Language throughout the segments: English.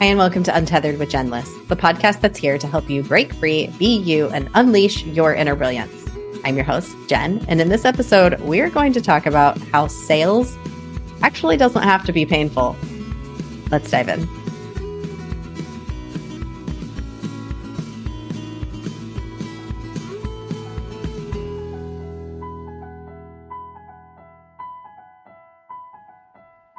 Hi, and welcome to Untethered with Jen Liss, the podcast that's here to help you break free, be you, and unleash your inner brilliance. I'm your host, Jen, and in this episode, we're going to talk about how sales actually doesn't have to be painful. Let's dive in.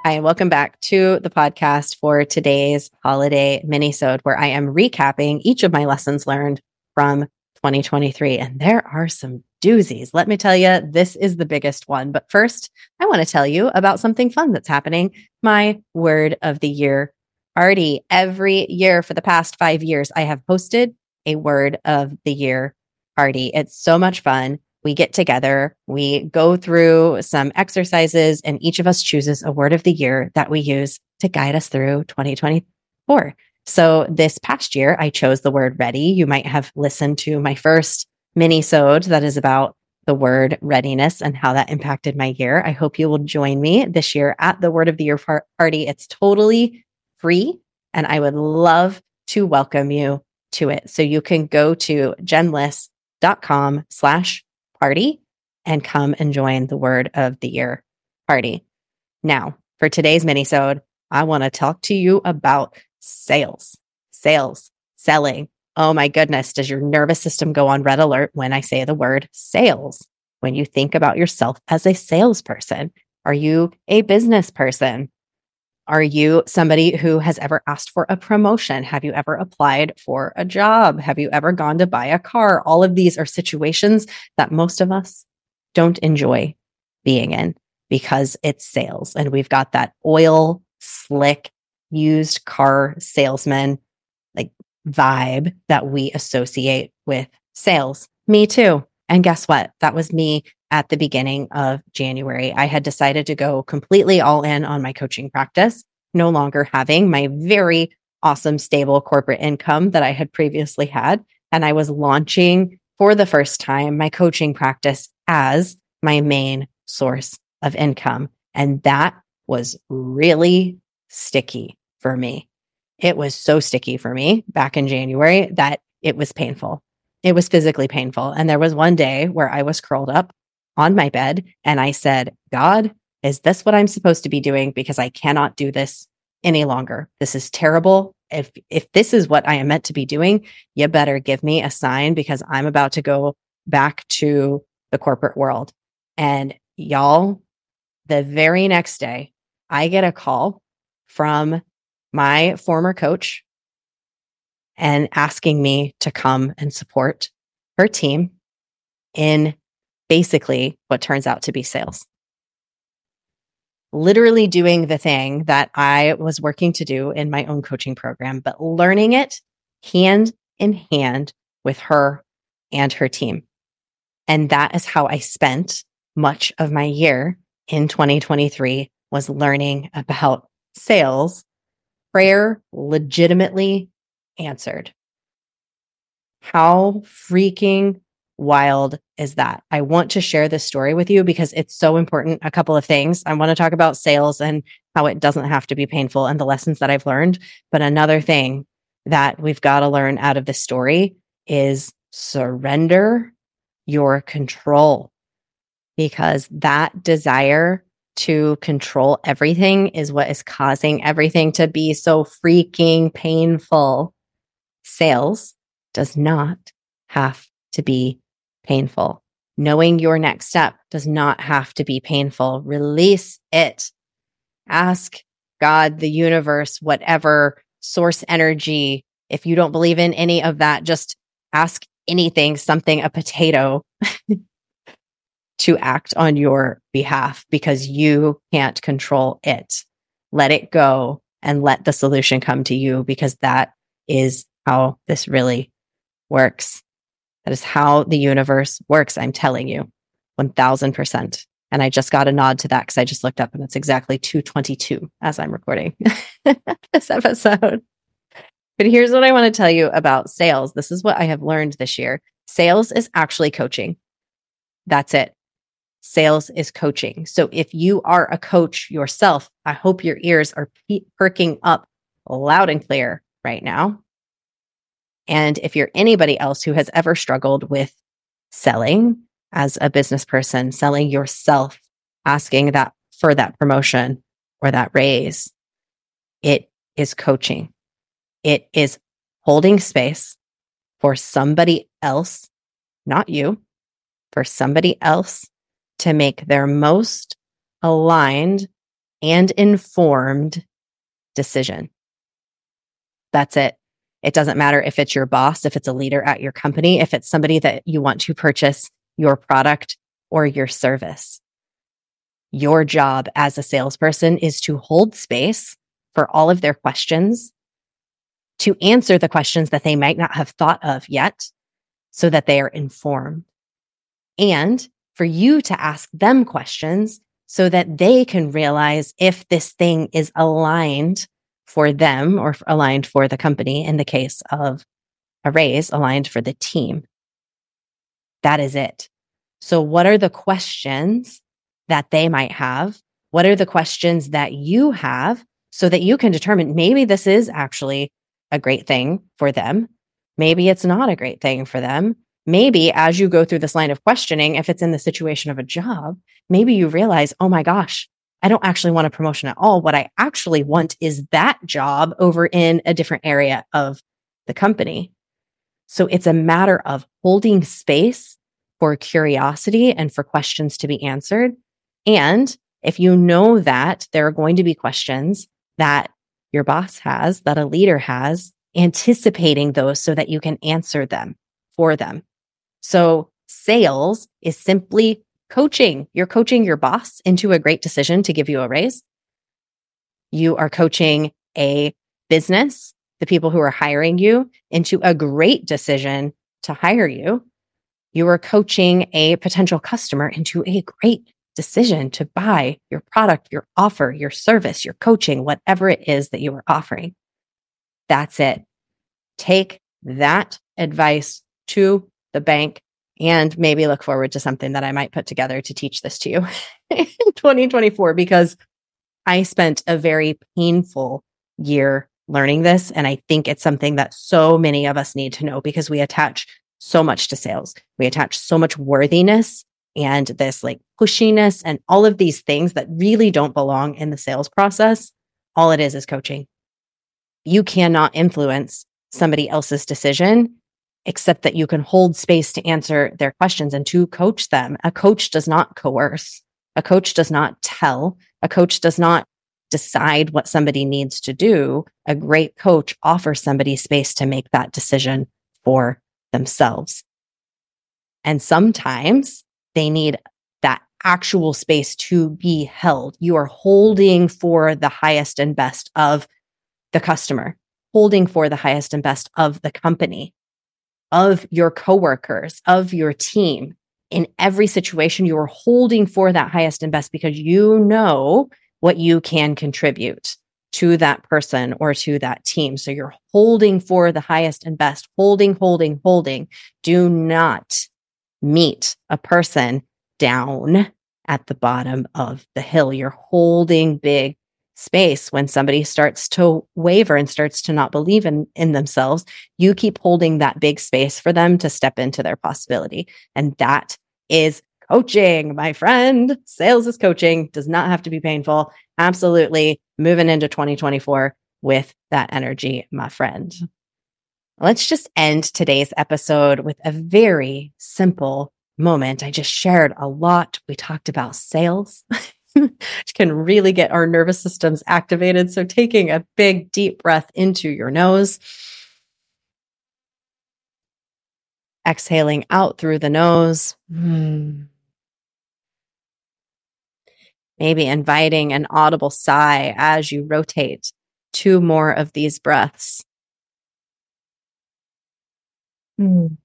Hi, and welcome back to the podcast for today's holiday minisode, where I am recapping each of my lessons learned from 2023. And there are some doozies. Let me tell you, this is the biggest one. But first, I want to tell you about something fun that's happening. My word of the year party. Every year for the past five years, I have hosted a word of the year party. It's so much fun we get together, we go through some exercises, and each of us chooses a word of the year that we use to guide us through 2024. So this past year, I chose the word ready. You might have listened to my first mini sode that is about the word readiness and how that impacted my year. I hope you will join me this year at the word of the year party. It's totally free and I would love to welcome you to it. So you can go to jenliss.com slash party and come and join the word of the year party. Now, for today's minisode, I want to talk to you about sales, sales, selling. Oh my goodness. Does your nervous system go on red alert when I say the word sales? When you think about yourself as a salesperson, are you a business person? Are you somebody who has ever asked for a promotion? Have you ever applied for a job? Have you ever gone to buy a car? All of these are situations that most of us don't enjoy being in because it's sales. And we've got that oil slick used car salesman like vibe that we associate with sales. Me too. And guess what? That was me at the beginning of January. I had decided to go completely all in on my coaching practice, no longer having my very awesome, stable corporate income that I had previously had. And I was launching for the first time my coaching practice as my main source of income. And that was really sticky for me. It was so sticky for me back in January that it was painful. It was physically painful. And there was one day where I was curled up on my bed and I said, God, is this what I'm supposed to be doing? Because I cannot do this any longer. This is terrible. If, if this is what I am meant to be doing, you better give me a sign because I'm about to go back to the corporate world. And y'all, the very next day, I get a call from my former coach and asking me to come and support her team in basically what turns out to be sales. Literally doing the thing that I was working to do in my own coaching program, but learning it hand in hand with her and her team. And that is how I spent much of my year in 2023 was learning about sales. Prayer legitimately answered. How freaking wild is that? I want to share this story with you because it's so important. A couple of things. I want to talk about sales and how it doesn't have to be painful and the lessons that I've learned. But another thing that we've got to learn out of this story is surrender your control because that desire to control everything is what is causing everything to be so freaking painful. Sales does not have to be painful. Knowing your next step does not have to be painful. Release it. Ask God, the universe, whatever source energy. If you don't believe in any of that, just ask anything, something, a potato to act on your behalf because you can't control it. Let it go and let the solution come to you because that is how this really works. That is how the universe works. I'm telling you 1000%. And I just got a nod to that because I just looked up and it's exactly 222 as I'm recording this episode. But here's what I want to tell you about sales. This is what I have learned this year. Sales is actually coaching. That's it. Sales is coaching. So if you are a coach yourself, I hope your ears are pe- perking up loud and clear right now. And if you're anybody else who has ever struggled with selling as a business person, selling yourself, asking that for that promotion or that raise, it is coaching. It is holding space for somebody else, not you, for somebody else to make their most aligned and informed decision. That's it. It doesn't matter if it's your boss, if it's a leader at your company, if it's somebody that you want to purchase your product or your service. Your job as a salesperson is to hold space for all of their questions, to answer the questions that they might not have thought of yet so that they are informed, and for you to ask them questions so that they can realize if this thing is aligned for them or aligned for the company in the case of a raise aligned for the team. That is it. So what are the questions that they might have? What are the questions that you have so that you can determine maybe this is actually a great thing for them. Maybe it's not a great thing for them. Maybe as you go through this line of questioning, if it's in the situation of a job, maybe you realize, oh my gosh, I don't actually want a promotion at all. What I actually want is that job over in a different area of the company. So it's a matter of holding space for curiosity and for questions to be answered. And if you know that there are going to be questions that your boss has, that a leader has, anticipating those so that you can answer them for them. So sales is simply coaching. You're coaching your boss into a great decision to give you a raise. You are coaching a business, the people who are hiring you, into a great decision to hire you. You are coaching a potential customer into a great decision to buy your product, your offer, your service, your coaching, whatever it is that you are offering. That's it. Take that advice to the bank and maybe look forward to something that I might put together to teach this to you in 2024 because I spent a very painful year learning this. And I think it's something that so many of us need to know because we attach so much to sales. We attach so much worthiness and this like pushiness and all of these things that really don't belong in the sales process. All it is is coaching. You cannot influence somebody else's decision except that you can hold space to answer their questions and to coach them. A coach does not coerce. A coach does not tell. A coach does not decide what somebody needs to do. A great coach offers somebody space to make that decision for themselves. And sometimes they need that actual space to be held. You are holding for the highest and best of the customer, holding for the highest and best of the company of your coworkers, of your team. In every situation, you are holding for that highest and best because you know what you can contribute to that person or to that team. So you're holding for the highest and best, holding, holding, holding. Do not meet a person down at the bottom of the hill. You're holding big space when somebody starts to waver and starts to not believe in, in themselves, you keep holding that big space for them to step into their possibility. And that is coaching, my friend. Sales is coaching, does not have to be painful. Absolutely moving into 2024 with that energy, my friend. Let's just end today's episode with a very simple moment. I just shared a lot. We talked about sales. can really get our nervous systems activated. So, taking a big, deep breath into your nose, exhaling out through the nose. Hmm. Maybe inviting an audible sigh as you rotate two more of these breaths. Mm.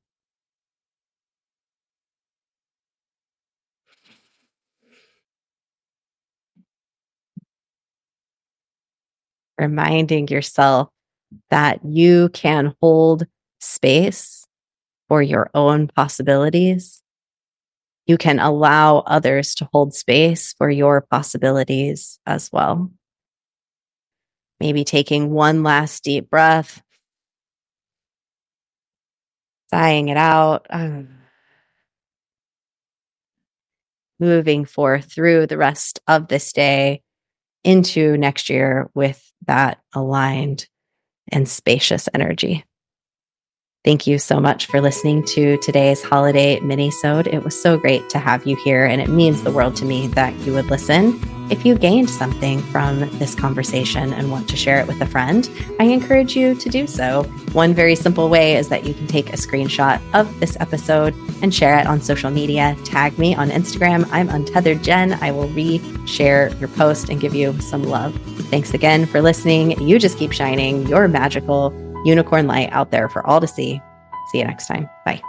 Reminding yourself that you can hold space for your own possibilities. You can allow others to hold space for your possibilities as well. Maybe taking one last deep breath, sighing it out, um, moving forth through the rest of this day into next year with that aligned and spacious energy. Thank you so much for listening to today's holiday mini-sode. It was so great to have you here, and it means the world to me that you would listen. If you gained something from this conversation and want to share it with a friend, I encourage you to do so. One very simple way is that you can take a screenshot of this episode and share it on social media. Tag me on Instagram. I'm Untethered Jen. I will re-share your post and give you some love. Thanks again for listening. You just keep shining You're magical unicorn light out there for all to see. See you next time. Bye.